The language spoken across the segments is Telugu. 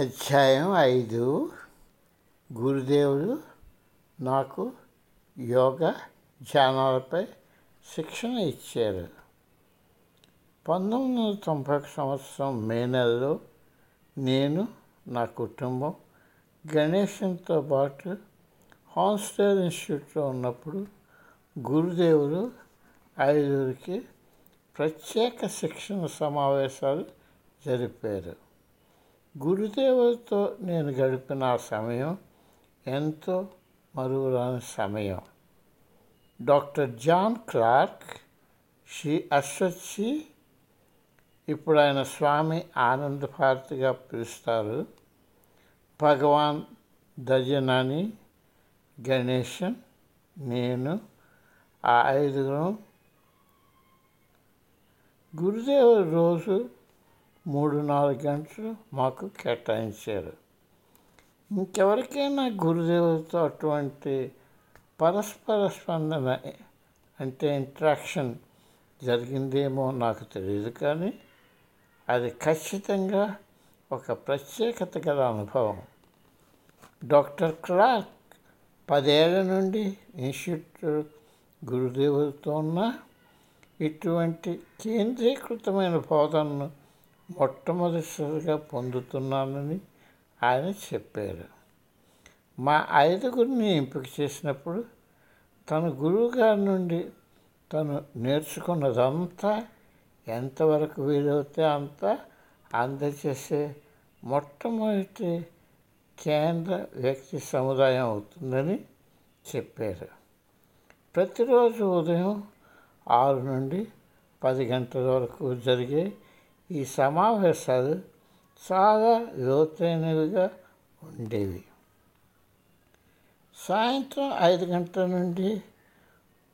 అధ్యాయం ఐదు. గురుదేవుడు నాకు యోగా ధ్యానాలపై శిక్షణ ఇచ్చారు పంతొమ్మిది వందల తొంభై ఒక సంవత్సరం మే నెలలో నేను నా కుటుంబం గణేశంతో పాటు హాన్స్టేల్ ఇన్స్టిట్యూట్లో ఉన్నప్పుడు గురుదేవులు ఐదుగురికి ప్రత్యేక శిక్షణ సమావేశాలు జరిపారు. గురుదేవులతో నేను గడిపిన ఆ సమయం ఎంతో మరువురాని సమయం. డాక్టర్ జాన్ క్లార్క్ శ్రీ అశ్వత్సి ఇప్పుడు ఆయన స్వామి ఆనంద భారతిగా పిలుస్తారు. భగవాన్ దజనాని గణేశన్ నేను ఆ ఐదుగురం. గురుదేవుడు రోజు మూడు నాలుగు గంటలు మాకు కేటాయించారు. ఇంకెవరికైనా గురుదేవులతో అటువంటి పరస్పర స్పందన అంటే ఇంట్రాక్షన్ జరిగిందేమో నాకు తెలియదు కానీ అది ఖచ్చితంగా ఒక ప్రత్యేకత గల అనుభవం. డాక్టర్ క్లార్క్ పదేళ్ళ నుండి ఇన్స్టిట్యూట్ గురుదేవులతో ఉన్న ఇటువంటి కేంద్రీకృతమైన బోధనను మొట్టమొదటిసారిగా పొందుతున్నానని ఆయన చెప్పారు. మా ఐదుగురిని ఎంపిక చేసినప్పుడు తన గురువు గారి నుండి తను నేర్చుకున్నదంతా ఎంతవరకు వీలవుతే అంత అందజేసే మొట్టమొదటి కేంద్ర వ్యక్తి సముదాయం అవుతుందని చెప్పారు. ప్రతిరోజు ఉదయం ఆరు నుండి పది గంటల వరకు జరిగే ఈ సమావేశాలు చాలా లోతైనవిగా ఉండేవి. సాయంత్రం ఐదు గంటల నుండి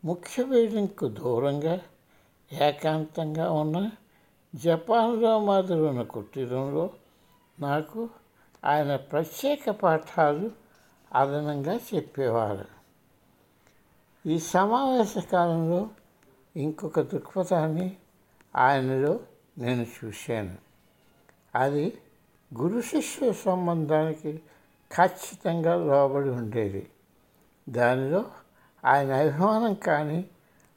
ముఖ్య బిల్డింగ్కు దూరంగా ఏకాంతంగా ఉన్న జపాన్లో మాదిరి ఉన్న కుటీరంలో నాకు ఆయన ప్రత్యేక పాఠాలు అదనంగా చెప్పేవారు. ఈ సమావేశ కాలంలో ఇంకొక దృక్పథాన్ని ఆయనలో నేను చూశాను. అది గురు శిష్య సంబంధానికి ఖచ్చితంగా లోబడి ఉండేది. దానిలో ఆయన అభిమానం కానీ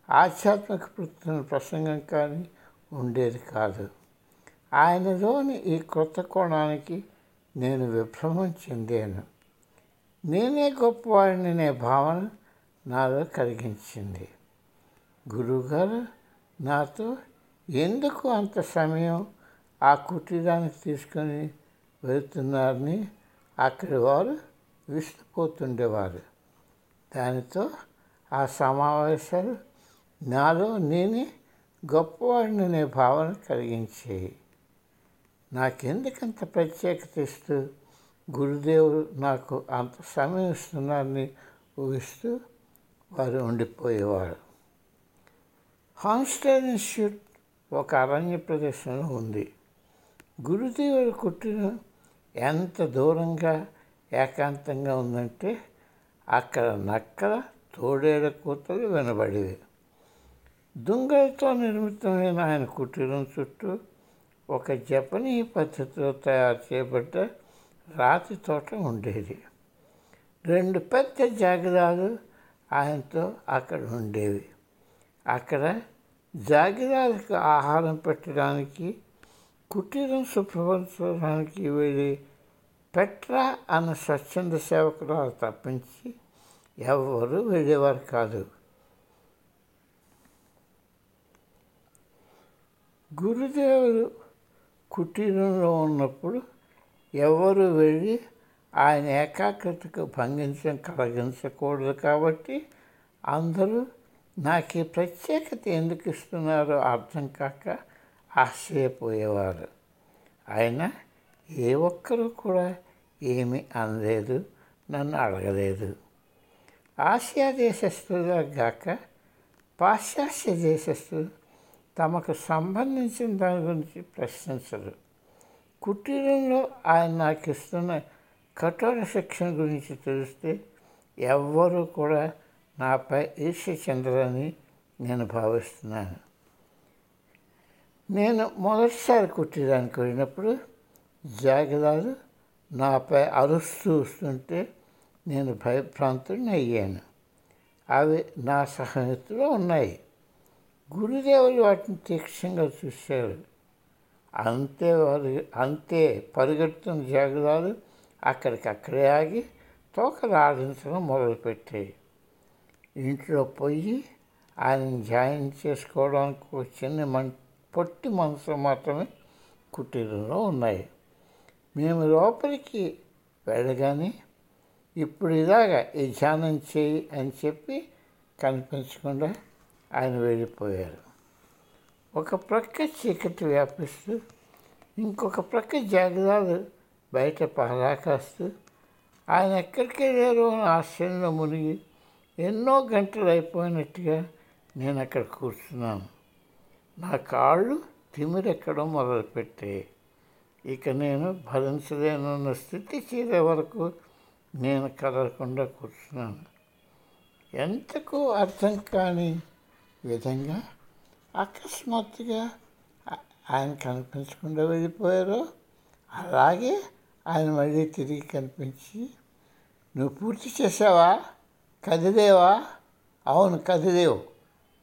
ఆధ్యాత్మిక వృత్తిన ప్రసంగం కానీ ఉండేది కాదు. ఆయనలోని ఈ కొత్త కోణానికి నేను విభ్రమం చెందాను. నేనే గొప్పవాడిని అనే భావన నాలో కలిగించింది. గురువుగారు నాతో ఎందుకు అంత సమయం ఆ కుటీరానికి తీసుకొని వెళుతున్నారని అక్కడి వారు విసిపోతుండేవారు దానితో ఆ సమావేశాలు నాలో నేనే గొప్పవాడిని అనే భావన కలిగించేవి నాకెందుకంత ప్రత్యేకత ఇస్తూ గురుదేవుడు నాకు అంత సమయం ఇస్తున్నారని ఊహిస్తూ వారు ఉండిపోయేవారు. హాన్స్టైన్ ఇన్స్టిట్యూట్ ఒక అరణ్య ప్రదేశంలో ఉంది. గురుదేవుడు కుట్టిన ఎంత దూరంగా ఏకాంతంగా ఉందంటే అక్కడ నక్కల తోడేళ్ళ కూతలు వినబడేవి. దుంగలతో నిర్మితమైన ఆయన కుటీరం చుట్టూ ఒక జపనీ పద్ధతిలో తయారు చేయబడ్డ రాతి తోట ఉండేది. రెండు పెద్ద జాగిరాలు ఆయనతో అక్కడ ఉండేవి. అక్కడ జాగిరాలకు ఆహారం పెట్టడానికి కుటీరం శుభ్రపరచడానికి వెళ్ళి పెట్రా అన్న స్వచ్ఛంద సేవకురాలు తప్పించి ఎవరు వెళ్ళేవారు కాదు. గురుదేవుడు కుటీరంలో ఉన్నప్పుడు ఎవరు వెళ్ళి ఆయన ఏకాగ్రతకు భంగించడం కలిగించకూడదు కాబట్టి అందరూ నాకు ఈ ప్రత్యేకత ఎందుకు ఇస్తున్నారో అర్థం కాక ఆశ్చర్యపోయేవారు. అయినా ఏ ఒక్కరూ కూడా ఏమీ అనలేదు నన్ను అడగలేదు. ఆసియా దేశస్తులుగా గాక పాశ్చాత్య దేశస్తులు తమకు సంబంధించిన దాని గురించి ప్రశ్నించరు. కుటీరంలో ఆయన నాకు ఇస్తున్న కఠోర శిక్షణ గురించి తెలిస్తే ఎవ్వరూ కూడా నాపై ఈర్ష చెందరని నేను భావిస్తున్నాను. నేను మొదటిసారి కుట్టడానికి వెళ్ళినప్పుడు జాగిరాలు నాపై అరుస్తూ వస్తుంటే నేను భయభ్రాంతుడిని అయ్యాను. అవి నా సహమితిలో ఉన్నాయి. గురుదేవులు వాటిని తీక్షంగా చూశారు. అంతే వారు అంతే పరిగెడుతున్న జాగ్రత్తలు అక్కడికక్కడే ఆగి తోకలు ఆడించడం మొదలుపెట్టాయి. ఇంట్లో పోయి ఆయన జాయిన్ చేసుకోవడానికి చిన్న మన్ పొట్టి మనసు మాత్రమే కుటీరంలో ఉన్నాయి. మేము లోపలికి వెళ్ళగానే ఇప్పుడు ఇలాగా ఈ ధ్యానం చేయి అని చెప్పి కనిపించకుండా ఆయన వెళ్ళిపోయారు. ఒక ప్రక్క చీకటి వ్యాపిస్తూ ఇంకొక ప్రక్క జాగ్రత్తలు బయట పహరా కాస్తూ ఆయన ఎక్కడికి వెళ్ళారో అని ఆశ్చర్యంలో మునిగి ఎన్నో గంటలు అయిపోయినట్టుగా నేను అక్కడ కూర్చున్నాను. నా కాళ్ళు తిమిరెక్కడం మొదలుపెట్టాయి ఇక నేను భరించలేనున్న స్థితి చేరే వరకు నేను కదలకుండా కూర్చున్నాను. ఎంతకు అర్థం కాని విధంగా అకస్మాత్తుగా ఆయన కనిపించకుండా వెళ్ళిపోయారో అలాగే ఆయన మళ్ళీ తిరిగి కనిపించి నువ్వు పూర్తి చేసావా? కదిలేవా అవును కదిలేవు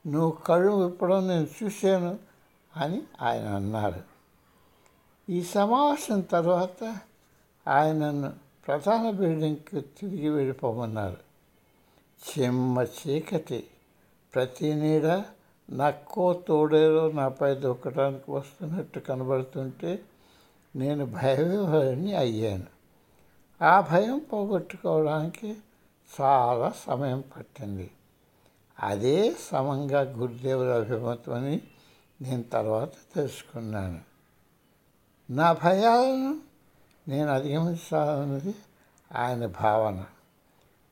నువ్వు కళ్ళు విప్పడం నేను చూశాను అని ఆయన అన్నారు ఈ సమావేశం తర్వాత ఆయనను ప్రధాన బిల్డింగ్కి తిరిగి వెళ్ళిపోమన్నారు. చెమ్మ చీకటి. ప్రతి నీడ నక్కో తోడేలో నాపై దూకడానికి వస్తున్నట్టు కనబడుతుంటే నేను భయవిహరిని అయ్యాను. ఆ భయం పోగొట్టుకోవడానికి చాలా సమయం పట్టింది. అదే సమంగా గురుదేవుల అభిమతం అని నేను తర్వాత తెలుసుకున్నాను. నా భయాలను నేను అధిగమించాలన్నది ఆయన భావన.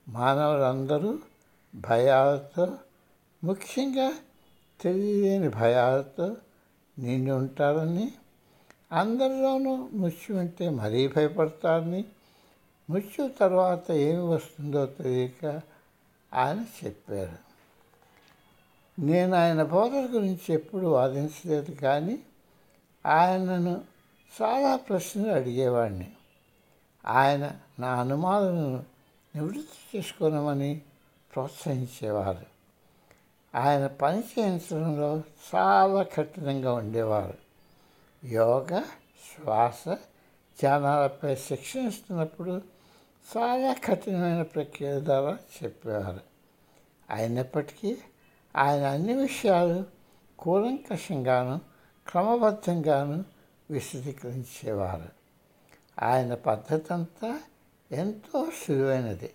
మానవులందరూ భయాలతో ముఖ్యంగా తెలియలేని భయాలతో నిండి ఉంటారని అందరిలోనూ మృత్యు అంటే మరీ భయపడతారని మృత్యు తర్వాత ఏమి వస్తుందో తెలియక ఆయన చెప్పారు. నేను ఆయన బోధన గురించి ఎప్పుడు వాదించలేదు కానీ ఆయనను చాలా ప్రశ్నలు అడిగేవాడిని ఆయన నా అనుమానాలను నివృత్తి చేసుకోనమని ప్రోత్సహించేవారు. ఆయన పని చేయించడంలో చాలా కఠినంగా ఉండేవారు. యోగ శ్వాస ధ్యానాలపై శిక్షణ ఇస్తున్నప్పుడు చాలా కఠినమైన ప్రక్రియ ద్వారా చెప్పేవారు. అయినప్పటికీ ఆయన అన్ని విషయాలు కూలంకషంగాను క్రమబద్ధంగాను విశదీకరించేవారు. ఆయన పద్ధతి అంతా ఎంతో సులువైనది.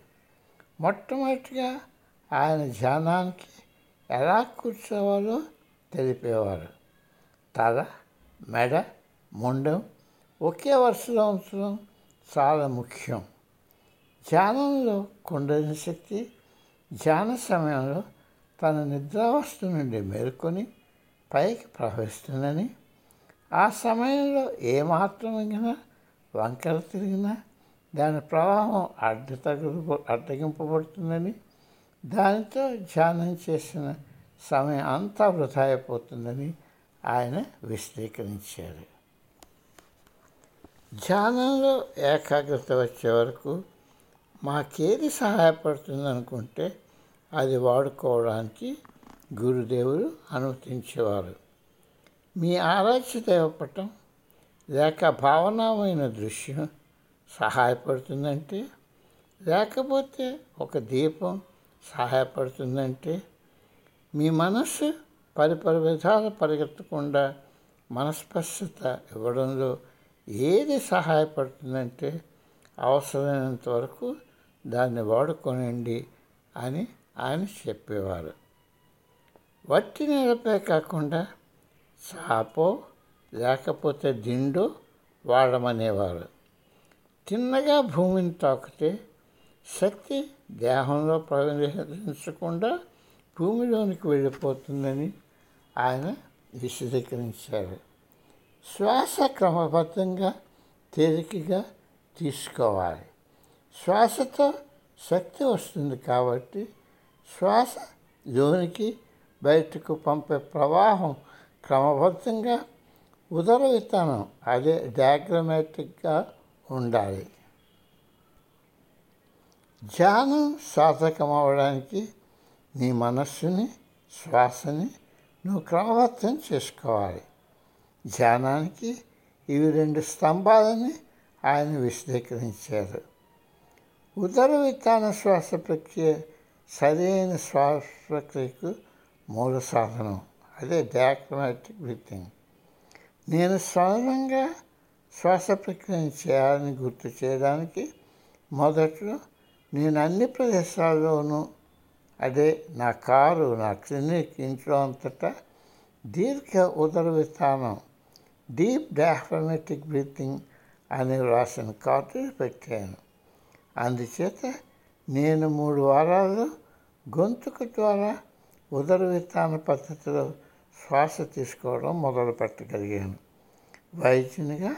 మొట్టమొదటిగా ఆయన ధ్యానానికి ఎలా కూర్చోవాలో తెలిపేవారు. తల మెడ ముండం ఒకే వరుసలో ఉంచడం చాలా ముఖ్యం. ధ్యానంలో కుండలిని శక్తి ధ్యాన సమయంలో తన నిద్రావస్థ నుండి మేల్కొని పైకి ప్రవహిస్తుందని ఆ సమయంలో ఏమాత్రమైనా వంకర తిరిగినా దాని ప్రవాహం అడ్డ తగ్గు అడ్డగింపబడుతుందని దానితో ధ్యానం చేసిన సమయం అంతా వృధా అయిపోతుందని ఆయన విశ్లేషించారు ధ్యానంలో ఏకాగ్రత వచ్చే వరకు మాకేది సహాయపడుతుంది అనుకుంటే అది వాడుకోవడానికి గురుదేవులు అనుమతించేవారు. మీ ఆరాధ్య దేవపటం లేక భావనమైన దృశ్యం సహాయపడుతుందంటే లేకపోతే ఒక దీపం సహాయపడుతుందంటే మీ మనస్సు పరిపరి విధాలు పరిగెత్తకుండా మనస్పష్టత ఇవ్వడంలో ఏది సహాయపడుతుందంటే అవసరమైనంత వరకు దాన్ని వాడుకోనండి అని ఆయన చెప్పేవారు. వట్టి నేలపై కాకుండా చాపో లేకపోతే దిండు వాడమనేవారు. తిన్నగా భూమిని తాకితే శక్తి దేహంలో ప్రవేశించకుండా భూమిలోనికి వెళ్ళిపోతుందని ఆయన విశదీకరించారు. శ్వాస క్రమబద్ధంగా తేలికగా తీసుకోవాలి. శ్వాసతో శక్తి వస్తుంది కాబట్టి శ్వాస లోనికి బయటకు పంపే ప్రవాహం క్రమబద్ధంగా ఉదర విత్తనం అదే డయాగ్రమాటిక్గా ఉండాలి. ధ్యానం సాధకం అవడానికి నీ మనస్సుని శ్వాసని నువ్వు క్రమబద్ధం చేసుకోవాలి. ధ్యానానికి ఇవి రెండు స్తంభాలని ఆయన విశదీకరించారు. ఉదర విత్తాన శ్వాస ప్రక్రియ సరైన శ్వాస ప్రక్రియకు మూల సాధనం. అదే డయాక్రమాటిక్ బ్రీతింగ్ నేను స్వయంగా శ్వాస ప్రక్రియను చేయాలని గుర్తు చేయడానికి మొదట్లో నేను అన్ని ప్రదేశాల్లోనూ అదే నా కారు నా క్లినిక్ ఇంట్లో అంతటా దీర్ఘ ఉదర విధానం డీప్ డయాఫ్రమెటిక్ బ్రీతింగ్ అని వ్రాసిన. కార్డు పెట్టాను. అందుచేత నేను మూడు వారాలు గొంతుకు ద్వారా ఉదర విధాన పద్ధతిలో శ్వాస తీసుకోవడం మొదలు పెట్టగలిగాను. వైద్యునిగా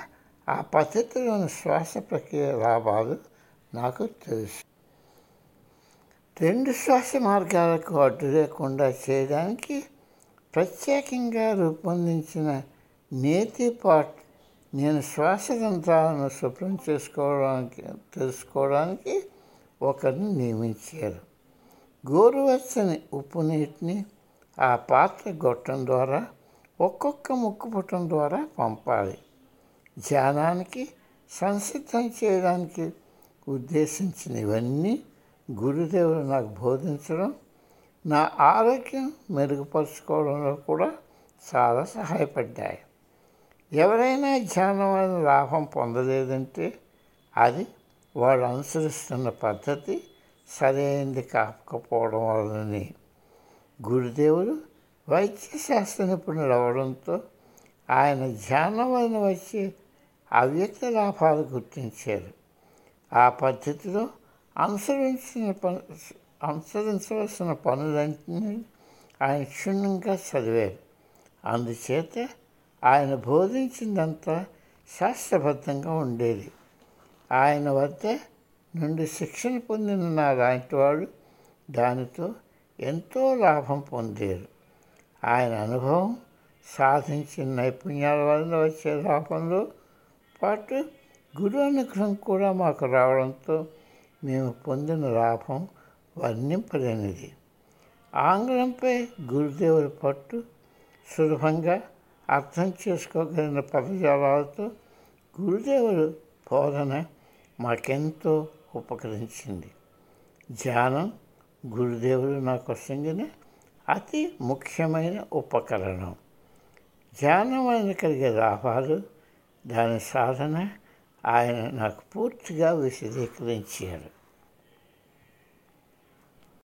ఆ పద్ధతిలోని శ్వాస ప్రక్రియ లాభాలు నాకు తెలుసు. రెండు శ్వాస మార్గాలకు అడ్డు లేకుండా చేయడానికి ప్రత్యేకంగా రూపొందించిన నేతి పాట్ నేను శ్వాస యంత్రాలను శుభ్రం చేసుకోవడానికి తెలుసుకోవడానికి ఒకరిని నియమించారు. గోరువెచ్చని ఉప్పు నీటిని ఆ పాత్ర గొట్టం ద్వారా ఒక్కొక్క ముక్కుపుటం ద్వారా పంపాలి. ధ్యానానికి సంసిద్ధం చేయడానికి ఉద్దేశించిన ఇవన్నీ గురుదేవుడు నాకు బోధించడం నా ఆరోగ్యం మెరుగుపరుచుకోవడంలో కూడా చాలా సహాయపడ్డాయి. ఎవరైనా ధ్యానం వల్ల లాభం పొందలేదంటే అది వాళ్ళు అనుసరిస్తున్న పద్ధతి సరైనది కాకపోవడం వలనని. గురుదేవుడు వైద్యశాస్త్ర నిపుణులు అవ్వడంతో ఆయన ధ్యానం వలన వచ్చే అవ్యక్త లాభాలు గుర్తించారు. ఆ పద్ధతిలో అనుసరించిన పను అనుసరించవలసిన పనులన్నీ ఆయన క్షుణ్ణంగా చదివారు. అందుచేత ఆయన బోధించిందంతా శాస్త్రబద్ధంగా ఉండేది. ఆయన వద్ద నుండి శిక్షణ పొందిన నా లాంటి వాడు. దానితో ఎంతో లాభం పొందారు. ఆయన అనుభవం సాధించిన నైపుణ్యాల వలన వచ్చే లాభంలో పాటు గురు అనుగ్రహం కూడా మాకు రావడంతో మేము పొందిన లాభం వర్ణింపలేనిది. ఆంగ్లంపై గురుదేవుల పట్టు సులభంగా అర్థం చేసుకోగలిగిన పదజాలాలతో గురుదేవుడు బోధన మాకెంతో ఉపకరించింది. ధ్యానం గురుదేవుడు నాకు వసంగిన అతి ముఖ్యమైన ఉపకరణం. ధ్యానం వలన కలిగే లాభాలు దాని సాధన ఆయన నాకు పూర్తిగా విశదీకరించారు.